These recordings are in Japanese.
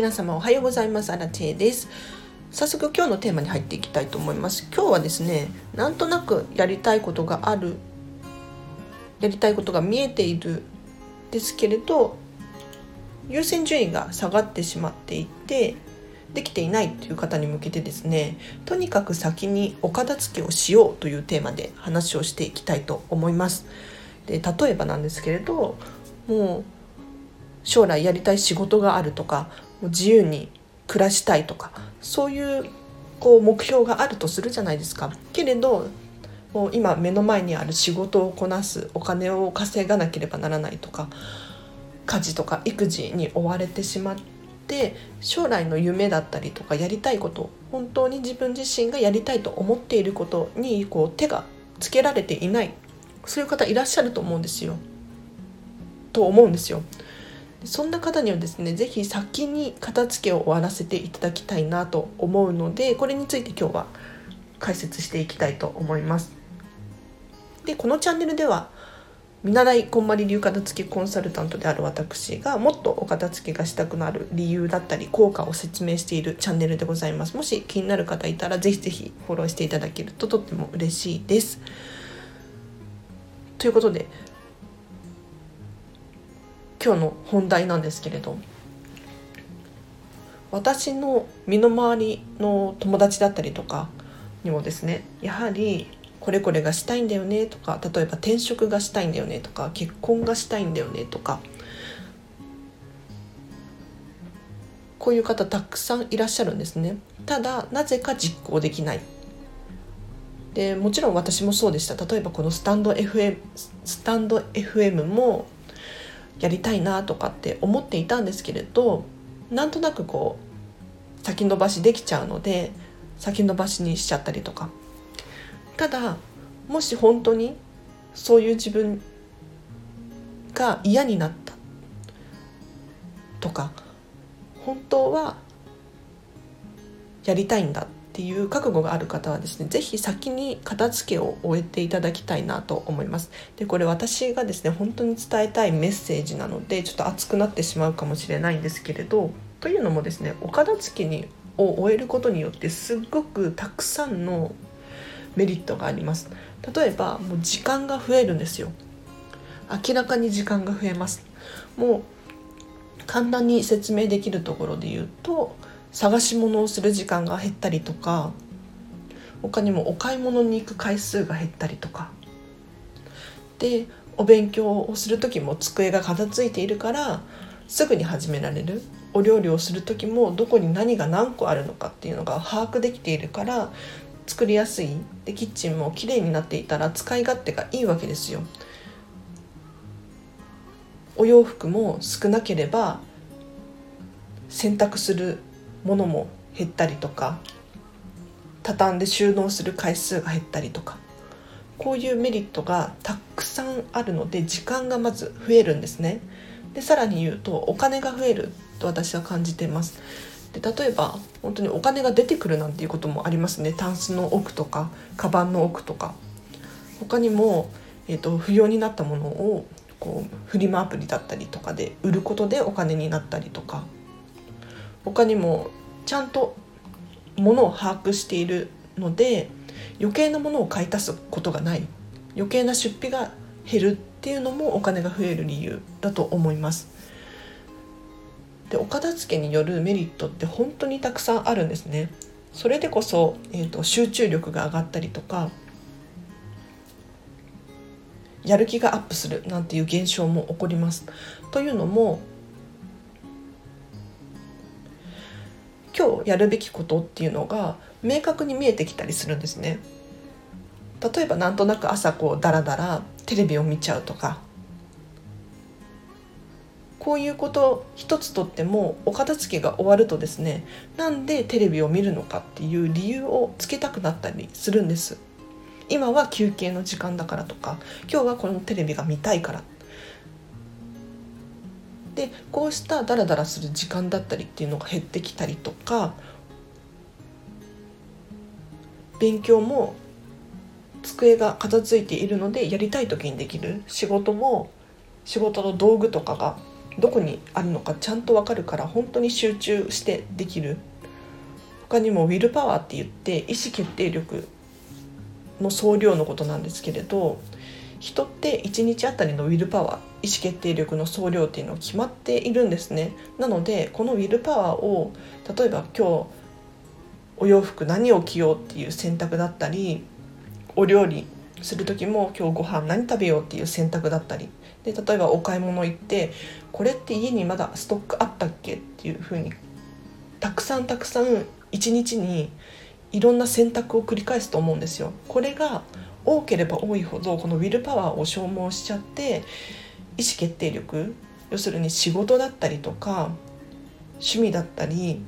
皆様おはようございます。アラチェです。早速今日のテーマに入っていきたいと思います。今日はですねなんとなくやりたいことがあるやりたいことが見えているですけれど優先順位が下がってしまっていてできていないという方に向けてですねとにかく先にお片付けをしようというテーマで話をしていきたいと思います。で例えばなんですけれどもう将来やりたい仕事があるとか自由に暮らしたいとかそういうこう目標があるとするじゃないですか。けれどもう今目の前にある仕事をこなすお金を稼がなければならないとか家事とか育児に追われてしまって将来の夢だったりとかやりたいこと本当に自分自身がやりたいと思っていることにこう手がつけられていないそういう方いらっしゃると思うんですよ。と思うんですよ。そんな方にはですね是非先に片付けを終わらせていただきたいなと思うのでこれについて今日は解説していきたいと思います。でこのチャンネルでは見習いこんまり流片付けコンサルタントである私がもっとお片付けがしたくなる理由だったり効果を説明しているチャンネルでございますもし気になる方いたらぜひぜひフォローしていただけるととっても嬉しいですということで今日の本題なんですけれど。私の身の回りの友達だったりとかにもですねやはりこれこれがしたいんだよねとか例えば転職がしたいんだよねとか結婚がしたいんだよねとかこういう方たくさんいらっしゃるんですね。ただなぜか実行できない。でもちろん私もそうでした。例えばこのスタンド FM スタンド FM もやりたいなとかって思っていたんですけれどなんとなくこう先延ばしできちゃうので先延ばしにしちゃったりとか。ただもし本当にそういう自分が嫌になったとか本当はやりたいんだっていう覚悟がある方はですね是非先に片付けを終えていただきたいなと思います。でこれ私がですね本当に伝えたいメッセージなのでちょっと熱くなってしまうかもしれないんですけれどというのもですねお片付けにを終えることによってすっごくたくさんのメリットがあります。例えばもう時間が増えるんですよ。明らかに時間が増えます。もう簡単に説明できるところで言うと探し物をする時間が減ったりとか他にもお買い物に行く回数が減ったりとか。でお勉強をする時も机が片付いているからすぐに始められる。お料理をする時もどこに何が何個あるのかっていうのが把握できているから作りやすい。でキッチンも綺麗になっていたら使い勝手がいいわけですよ。お洋服も少なければ洗濯するものも減ったりとか畳んで収納する回数が減ったりとかこういうメリットがたくさんあるので時間がまず増えるんですね。でさらに言うとお金が増えると私は感じています。で例えば本当にお金が出てくるなんていうこともありますね。タンスの奥とかカバンの奥とか。他にも、えーと、不要になったものをこうフリマアプリだったりとかで売ることでお金になったりとか。他にもちゃんとものを把握しているので余計なものを買い足すことがない余計な出費が減るっていうのもお金が増える理由だと思います。でお片付けによるメリットって本当にたくさんあるんですね。それでこそ、えーと、集中力が上がったりとかやる気がアップするなんていう現象も起こります。というのも今日やるべきことっていうのが明確に見えてきたりするんですね。例えばなんとなく朝こうダラダラテレビを見ちゃうとか。こういうこと一つとってもお片付けが終わるとですねなんでテレビを見るのかっていう理由をつけたくなったりするんです。今は休憩の時間だからとか。今日はこのテレビが見たいから。でこうしたダラダラする時間だったりっていうのが減ってきたりとか勉強も机が片付いているのでやりたい時にできる仕事も仕事の道具とかがどこにあるのかちゃんと分かるから本当に集中してできる。他にもウィルパワーって言って意思決定力の総量のことなんですけれど人って1日あたりのウィルパワー意思決定力の総量っていうのは決まっているんですねなのでこのウィルパワーを例えば今日お洋服何を着ようっていう選択だったりお料理する時も今日ご飯何食べようっていう選択だったりで例えばお買い物行ってこれって家にまだストックあったっけっていうふうにたくさんたくさん一日にいろんな選択を繰り返すと思うんですよ。これが多ければ多いほどこのウィルパワーを消耗しちゃって意思決定力要するに仕事だったりとか趣味だったり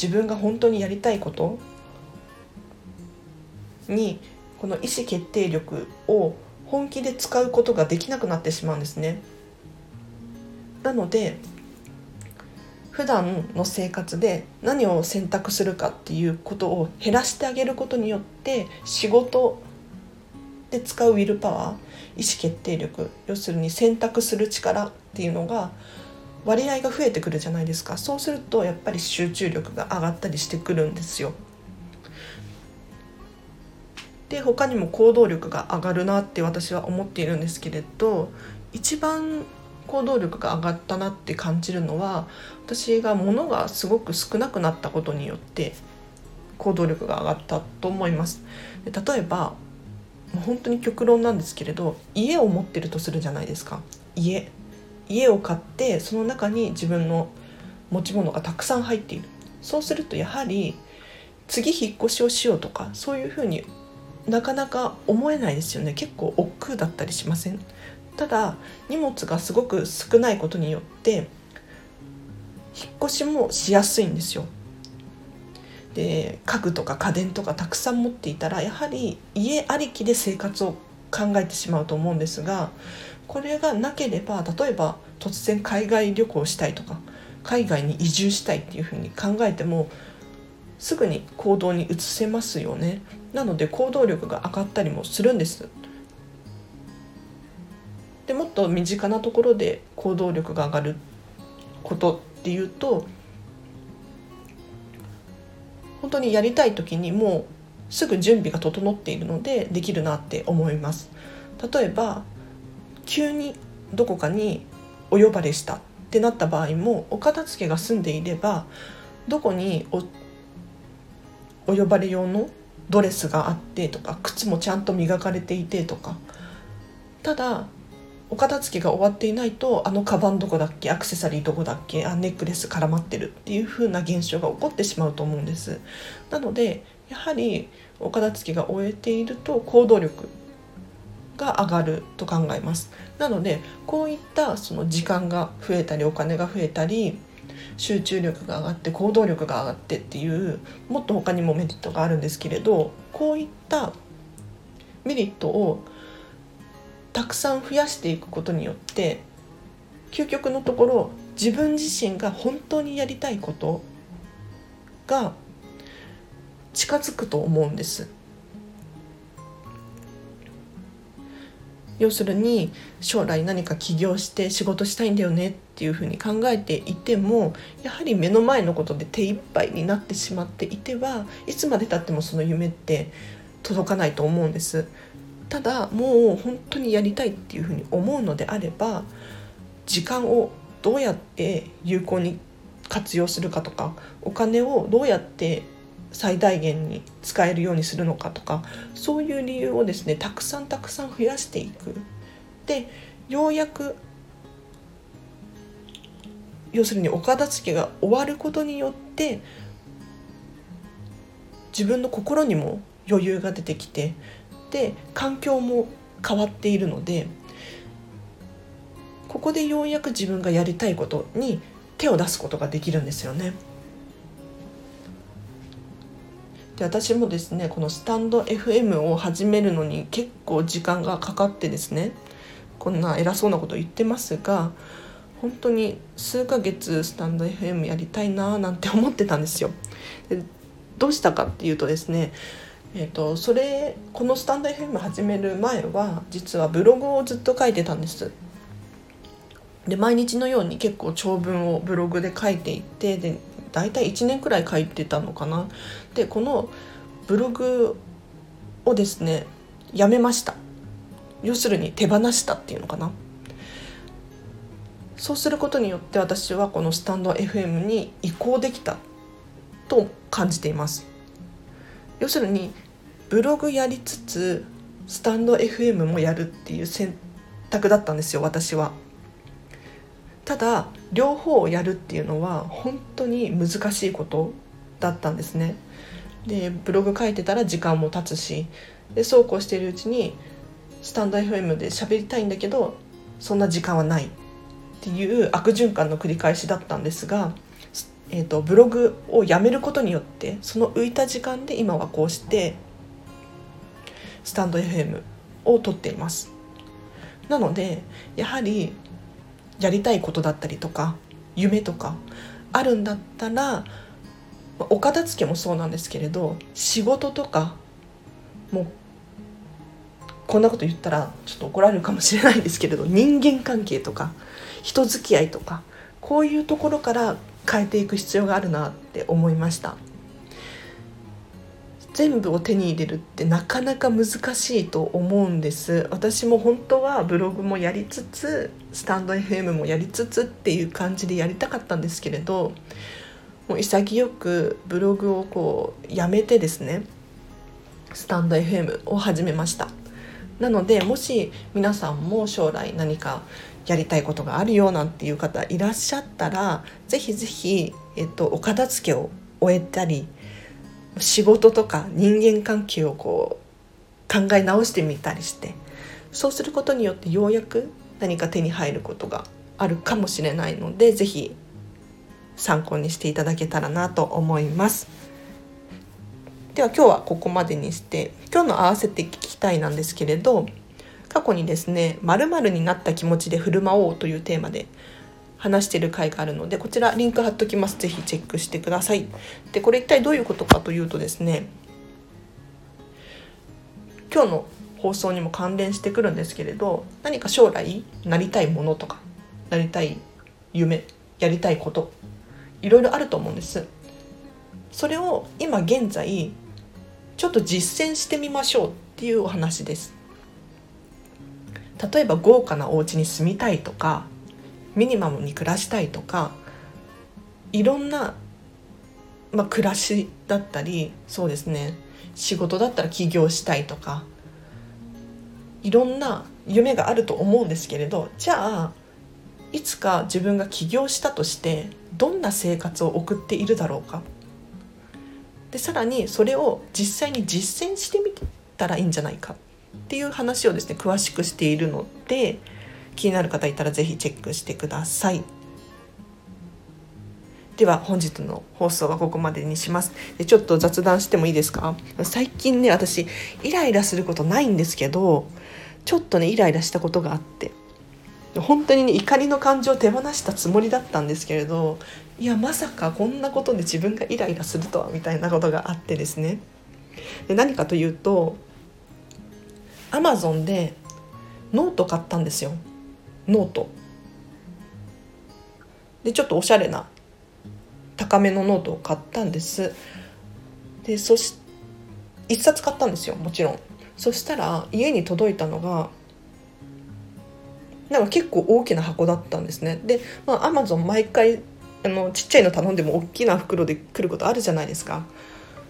自分が本当にやりたいことにこの意思決定力を本気で使うことができなくなってしまうんですね。なので普段の生活で何を選択するかっていうことを減らしてあげることによって仕事で使うウィルパワー意思決定力要するに選択する力っていうのが割合が増えてくるじゃないですかそうするとやっぱり集中力が上がったりしてくるんですよ。で他にも行動力が上がるなって私は思っているんですけれど一番行動力が上がったなって感じるのは私が物がすごく少なくなったことによって行動力が上がったと思いますで例えばもう本当に極論なんですけれど家を持ってるとするじゃないですか。家。家を買ってその中に自分の持ち物がたくさん入っている。そうするとやはり次引っ越しをしようとかそういうふうになかなか思えないですよね。結構億劫だったりしません？ただ荷物がすごく少ないことによって引っ越しもしやすいんですよ。で家具とか家電とかたくさん持っていたらやはり家ありきで生活を考えてしまうと思うんですがこれがなければ例えば突然海外旅行したいとか海外に移住したいっていうふうに考えてもすぐに行動に移せますよね。なので行動力が上がったりもするんです。でもっと身近なところで行動力が上がることっていうと本当にやりたい時にもうすぐ準備が整っているのでできるなって思います。例えば急にどこかにお呼ばれしたってなった場合もお片付けが済んでいればどこにおお呼ばれ用のドレスがあってとか靴もちゃんと磨かれていてとかただお片付けが終わっていないとあのカバンどこだっけアクセサリーどこだっけあネックレス絡まってるっていう風な現象が起こってしまうと思うんです。なのでやはりお片付けが終えていると行動力が上がると考えます。なのでこういったその時間が増えたりお金が増えたり集中力が上がって行動力が上がってっていうもっと他にもメリットがあるんですけれどこういったメリットをたくさん増やしていくことによって究極のところ自分自身が本当にやりたいことが近づくと思うんです。要するに将来何か起業して仕事したいんだよねっていうふうに考えていてもやはり目の前のことで手一杯になってしまっていてはいつまでたってもその夢って届かないと思うんです。ただもう本当にやりたいっていうふうに思うのであれば時間をどうやって有効に活用するかとかお金をどうやって最大限に使えるようにするのかとかそういう理由をですねたくさんたくさん増やしていく。でようやく要するにお片付けが終わることによって自分の心にも余裕が出てきてで環境も変わっているのでここでようやく自分がやりたいことに手を出すことができるんですよね。で私もですねこのスタンド FM を始めるのに結構時間がかかってですねこんな偉そうなこと言ってますが本当に数ヶ月スタンド FM やりたいなーなんて思ってたんですよ。でどうしたかっていうとですねえーと、それこのスタンド FM 始める前は実はブログをずっと書いてたんです。で毎日のように結構長文をブログで書いていてで大体1年くらい書いてたのかな。でこのブログをですねやめました。要するに手放したっていうのかな。そうすることによって私はこのスタンド FM に移行できたと感じています。要するにブログやりつつスタンド FM もやるっていう選択だったんですよ私は。ただ両方をやるっていうのは本当に難しいことだったんですね。でブログ書いてたら時間も経つしでそうこうしているうちにスタンド FM で喋りたいんだけどそんな時間はないっていう悪循環の繰り返しだったんですが、えーと、ブログをやめることによってその浮いた時間で今はこうしてスタンド FM を撮っています。なのでやはりやりたいことだったりとか夢とかあるんだったらお片付けもそうなんですけれど仕事とかもうこんなこと言ったらちょっと怒られるかもしれないですけれど人間関係とか人付き合いとかこういうところから変えていく必要があるなって思いました。全部を手に入れるってなかなか難しいと思うんです。私も本当はブログもやりつつスタンド FM もやりつつっていう感じでやりたかったんですけれどもう潔くブログをこうやめてですねスタンド FM を始めました。なのでもし皆さんも将来何かやりたいことがあるよなんていう方いらっしゃったらぜひぜひ、えっと、お片付けを終えたり仕事とか人間関係をこう考え直してみたりしてそうすることによってようやく何か手に入ることがあるかもしれないのでぜひ参考にしていただけたらなと思います。では今日はここまでにして今日の合わせて聞きたいなんですけれど過去にですね〇〇になった気持ちで振る舞おうというテーマで話してる回があるのでこちらリンク貼っときます。ぜひチェックしてください。でこれ一体どういうことかというとですね今日の放送にも関連してくるんですけれど何か将来なりたいものとかなりたい夢やりたいこといろいろあると思うんです。それを今現在ちょっと実践してみましょうっていうお話です。例えば豪華なお家に住みたいとかミニマムに暮らしたいとかいろんな、まあ、暮らしだったりそうですね仕事だったら起業したいとかいろんな夢があると思うんですけれどじゃあいつか自分が起業したとしてどんな生活を送っているだろうか。でさらにそれを実際に実践してみたらいいんじゃないか。っていう話をですね詳しくしているので気になる方いたら是非チェックしてください。では本日の放送はここまでにします。でちょっと雑談してもいいですか？最近ね私イライラすることないんですけどちょっとねイライラしたことがあって本当にね怒りの感情を手放したつもりだったんですけれどいやまさかこんなことで自分がイライラするとはみたいなことがあってですね。で何かというとアマゾンでノート買ったんですよ。ノート。でちょっとおしゃれな高めのノートを買ったんです。でそし1冊買ったんですよもちろん。そしたら家に届いたのがなんか結構大きな箱だったんですね。でまあアマゾン毎回あのちっちゃいの頼んでも大きな袋で来ることあるじゃないですか。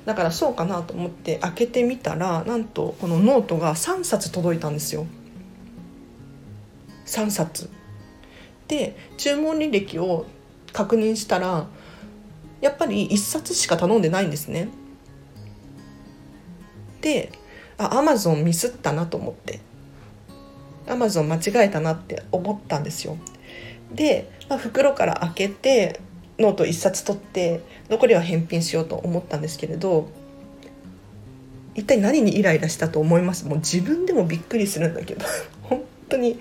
だからそうかなと思って開けてみたらなんとこのノートが3冊届いたんですよ。3冊。で注文履歴を確認したらやっぱり1冊しか頼んでないんですね。であアマゾンミスったなと思って。アマゾン間違えたなって思ったんですよ。で、まあ、袋から開けてノート1冊取って残りは返品しようと思ったんですけれど一体何にイライラしたと思います？もう自分でもびっくりするんだけど。本当に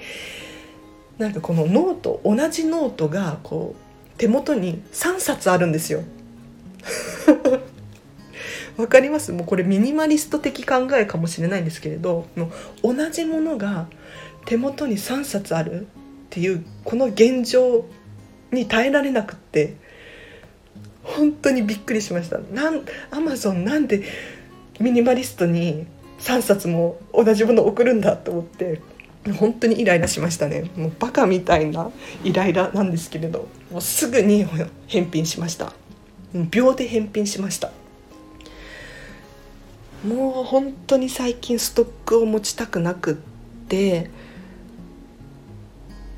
なんかこのノート同じノートがこう手元に3冊あるんですよ。わかります？もうこれミニマリスト的考えかもしれないんですけれどもう同じものが手元に3冊あるっていうこの現状に耐えられなくって本当にびっくりしました。なんアマゾンなんでミニマリストに3冊も同じもの送るんだと思って本当にイライラしましたね。もうバカみたいなイライラなんですけれどもうすぐに返品しました。秒で返品しました。もう本当に最近ストックを持ちたくなくって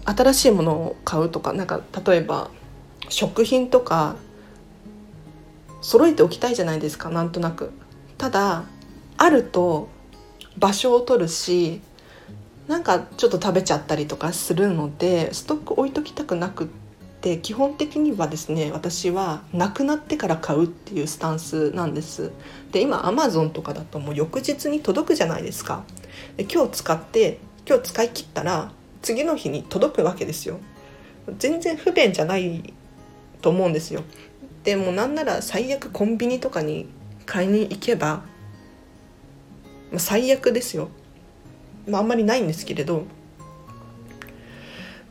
新しいものを買うとかなんか例えば食品とか揃えておきたいじゃないですかなんとなく。ただあると場所を取るしなんかちょっと食べちゃったりとかするのでストック置いときたくなくって基本的にはですね私はなくなってから買うっていうスタンスなんです。で今アマゾンとかだともう翌日に届くじゃないですか。で今日使って今日使い切ったら次の日に届くわけですよ。全然不便じゃないと思うんですよ。でもなんなら最悪コンビニとかに買いに行けば、まあ、最悪ですよ、まあ、あんまりないんですけれど。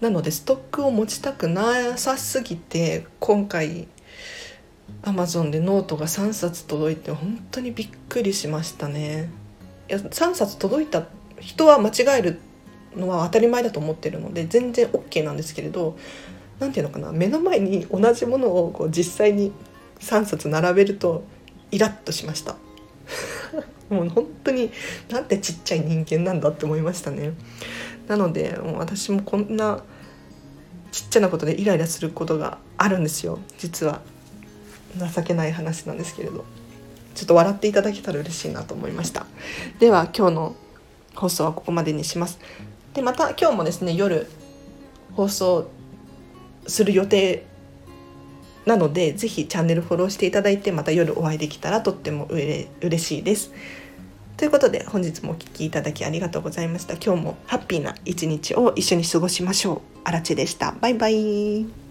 なのでストックを持ちたくなさすぎて今回アマゾンでノートが3冊届いて本当にびっくりしましたね。いや3冊届いた人は間違えるのは当たり前だと思ってるので全然 OK なんですけれど何て言うのかな目の前に同じものをこう実際に3冊並べるとイラッとしました。もう本当になんてちっちゃい人間なんだって思いましたね。なのでもう私もこんなちっちゃなことでイライラすることがあるんですよ。実は情けない話なんですけれど。ちょっと笑っていただけたら嬉しいなと思いました。では今日の放送はここまでにします。でまた今日もですね夜放送する予定なのでぜひチャンネルフォローしていただいてまた夜お会いできたらとってもうれ嬉しいです。ということで本日もお聴きいただきありがとうございました。今日もハッピーな一日を一緒に過ごしましょう。あらでした。バイバイ。